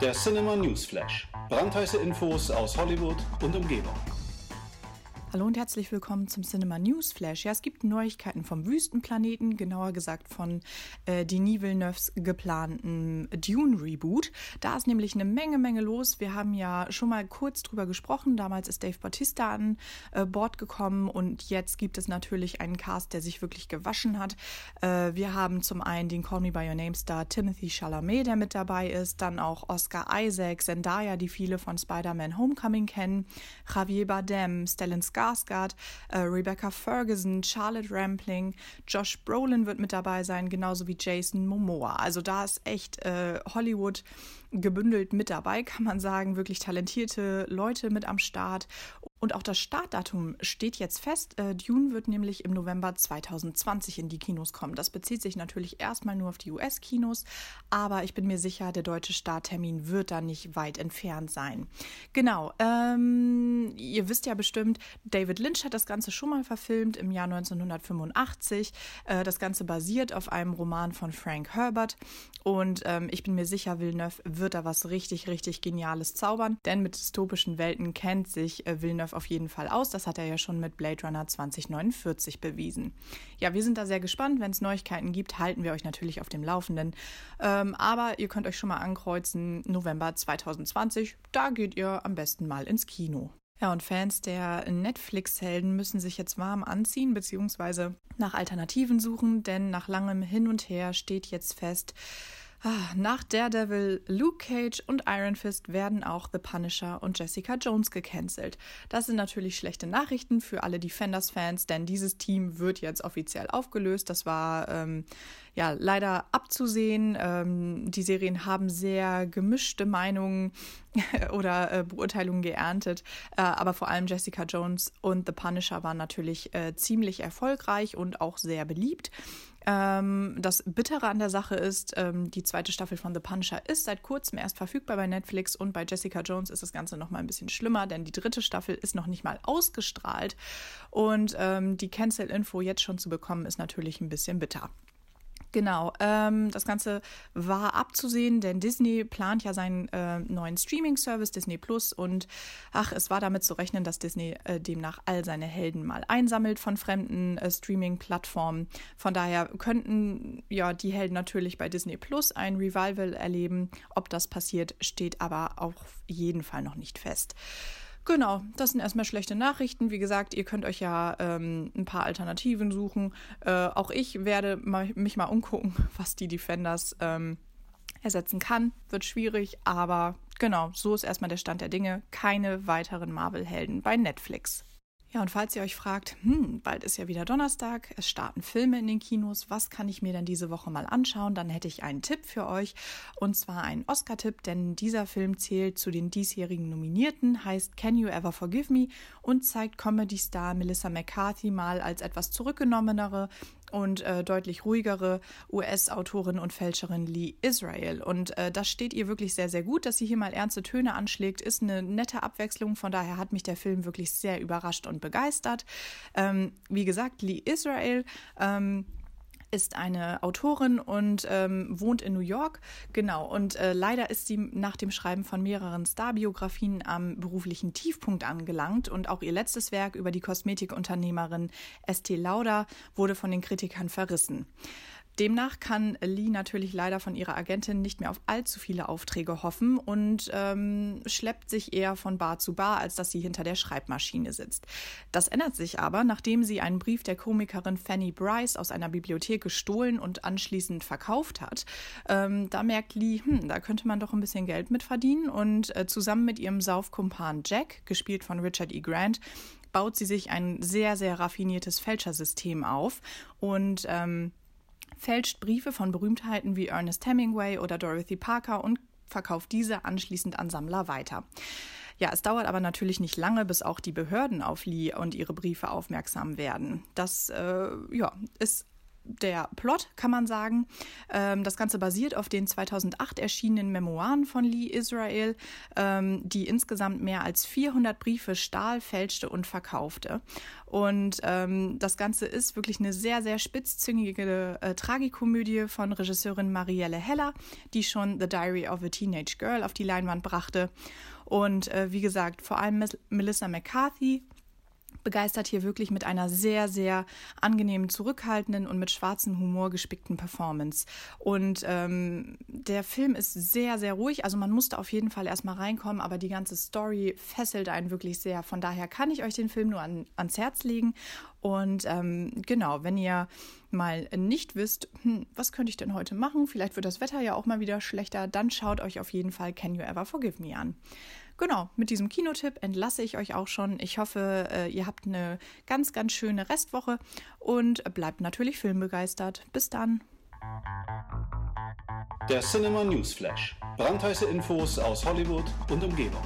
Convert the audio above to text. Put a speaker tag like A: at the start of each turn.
A: Der Cinema News Flash. Brandheiße Infos aus Hollywood und Umgebung.
B: Hallo und herzlich willkommen zum Cinema News Flash. Ja, es gibt Neuigkeiten vom Wüstenplaneten, genauer gesagt von äh, Denis Villeneuves geplanten Dune-Reboot. Da ist nämlich eine Menge, Menge los. Wir haben ja schon mal kurz drüber gesprochen. Damals ist Dave Bautista an äh, Bord gekommen und jetzt gibt es natürlich einen Cast, der sich wirklich gewaschen hat. Äh, wir haben zum einen den Call Me By Your Name Star Timothy Chalamet, der mit dabei ist, dann auch Oscar Isaac, Zendaya, die viele von Spider-Man Homecoming kennen, Javier Bardem, Stellan Skarsgård, Skarsgård, äh, Rebecca Ferguson, Charlotte Rampling, Josh Brolin wird mit dabei sein, genauso wie Jason Momoa. Also da ist echt äh, Hollywood gebündelt mit dabei, kann man sagen. Wirklich talentierte Leute mit am Start. Und auch das Startdatum steht jetzt fest. Äh, Dune wird nämlich im November 2020 in die Kinos kommen. Das bezieht sich natürlich erstmal nur auf die US-Kinos, aber ich bin mir sicher, der deutsche Starttermin wird da nicht weit entfernt sein. Genau, ähm, ihr wisst ja bestimmt, David Lynch hat das Ganze schon mal verfilmt im Jahr 1985. Äh, das Ganze basiert auf einem Roman von Frank Herbert und ähm, ich bin mir sicher, Villeneuve wird da was richtig, richtig Geniales zaubern, denn mit dystopischen Welten kennt sich äh, Villeneuve auf jeden Fall aus. Das hat er ja schon mit Blade Runner 2049 bewiesen. Ja, wir sind da sehr gespannt. Wenn es Neuigkeiten gibt, halten wir euch natürlich auf dem Laufenden. Ähm, aber ihr könnt euch schon mal ankreuzen, November 2020, da geht ihr am besten mal ins Kino. Ja, und Fans der Netflix-Helden müssen sich jetzt warm anziehen bzw. nach Alternativen suchen, denn nach langem Hin und Her steht jetzt fest, nach Daredevil, Luke Cage und Iron Fist werden auch The Punisher und Jessica Jones gecancelt. Das sind natürlich schlechte Nachrichten für alle Defenders-Fans, denn dieses Team wird jetzt offiziell aufgelöst. Das war ähm, ja leider abzusehen. Ähm, die Serien haben sehr gemischte Meinungen oder äh, Beurteilungen geerntet, äh, aber vor allem Jessica Jones und The Punisher waren natürlich äh, ziemlich erfolgreich und auch sehr beliebt. Ähm, das Bittere an der Sache ist, ähm, die zweite Staffel von The Punisher ist seit kurzem erst verfügbar bei Netflix und bei Jessica Jones ist das Ganze noch mal ein bisschen schlimmer, denn die dritte Staffel ist noch nicht mal ausgestrahlt und ähm, die Cancel-Info jetzt schon zu bekommen ist natürlich ein bisschen bitter. Genau, ähm, das Ganze war abzusehen, denn Disney plant ja seinen äh, neuen Streaming-Service Disney Plus und ach, es war damit zu rechnen, dass Disney äh, demnach all seine Helden mal einsammelt von fremden äh, Streaming-Plattformen. Von daher könnten ja die Helden natürlich bei Disney Plus ein Revival erleben. Ob das passiert, steht aber auf jeden Fall noch nicht fest. Genau, das sind erstmal schlechte Nachrichten. Wie gesagt, ihr könnt euch ja ähm, ein paar Alternativen suchen. Äh, auch ich werde mal, mich mal umgucken, was die Defenders ähm, ersetzen kann. Wird schwierig, aber genau, so ist erstmal der Stand der Dinge. Keine weiteren Marvel-Helden bei Netflix. Ja, und falls ihr euch fragt, hm, bald ist ja wieder Donnerstag, es starten Filme in den Kinos, was kann ich mir denn diese Woche mal anschauen? Dann hätte ich einen Tipp für euch und zwar einen Oscar-Tipp, denn dieser Film zählt zu den diesjährigen Nominierten, heißt Can You Ever Forgive Me und zeigt Comedy-Star Melissa McCarthy mal als etwas zurückgenommenere und äh, deutlich ruhigere US-Autorin und Fälscherin Lee Israel. Und äh, das steht ihr wirklich sehr, sehr gut, dass sie hier mal ernste Töne anschlägt. Ist eine nette Abwechslung. Von daher hat mich der Film wirklich sehr überrascht und begeistert. Ähm, wie gesagt, Lee Israel. Ähm, ist eine Autorin und ähm, wohnt in New York. Genau. Und äh, leider ist sie nach dem Schreiben von mehreren Starbiografien am beruflichen Tiefpunkt angelangt. Und auch ihr letztes Werk über die Kosmetikunternehmerin Estee Lauder wurde von den Kritikern verrissen. Demnach kann Lee natürlich leider von ihrer Agentin nicht mehr auf allzu viele Aufträge hoffen und ähm, schleppt sich eher von Bar zu Bar, als dass sie hinter der Schreibmaschine sitzt. Das ändert sich aber, nachdem sie einen Brief der Komikerin Fanny Bryce aus einer Bibliothek gestohlen und anschließend verkauft hat. Ähm, da merkt Lee, hm, da könnte man doch ein bisschen Geld mit verdienen und äh, zusammen mit ihrem Saufkumpan Jack, gespielt von Richard E. Grant, baut sie sich ein sehr, sehr raffiniertes Fälschersystem auf und ähm, fälscht Briefe von Berühmtheiten wie Ernest Hemingway oder Dorothy Parker und verkauft diese anschließend an Sammler weiter. Ja, es dauert aber natürlich nicht lange, bis auch die Behörden auf Lee und ihre Briefe aufmerksam werden. Das äh, ja, ist der Plot, kann man sagen. Ähm, das Ganze basiert auf den 2008 erschienenen Memoiren von Lee Israel, ähm, die insgesamt mehr als 400 Briefe stahl, fälschte und verkaufte. Und ähm, das Ganze ist wirklich eine sehr, sehr spitzzüngige äh, Tragikomödie von Regisseurin Marielle Heller, die schon The Diary of a Teenage Girl auf die Leinwand brachte. Und äh, wie gesagt, vor allem Melissa McCarthy begeistert hier wirklich mit einer sehr, sehr angenehmen, zurückhaltenden und mit schwarzem Humor gespickten Performance. Und ähm, der Film ist sehr, sehr ruhig. Also man musste auf jeden Fall erstmal reinkommen, aber die ganze Story fesselt einen wirklich sehr. Von daher kann ich euch den Film nur an, ans Herz legen. Und ähm, genau, wenn ihr mal nicht wisst, hm, was könnte ich denn heute machen, vielleicht wird das Wetter ja auch mal wieder schlechter, dann schaut euch auf jeden Fall Can You Ever Forgive Me an. Genau, mit diesem Kinotipp entlasse ich euch auch schon. Ich hoffe, äh, ihr habt eine ganz, ganz schöne Restwoche und bleibt natürlich filmbegeistert. Bis dann.
A: Der Cinema News Flash. Brandheiße Infos aus Hollywood und Umgebung.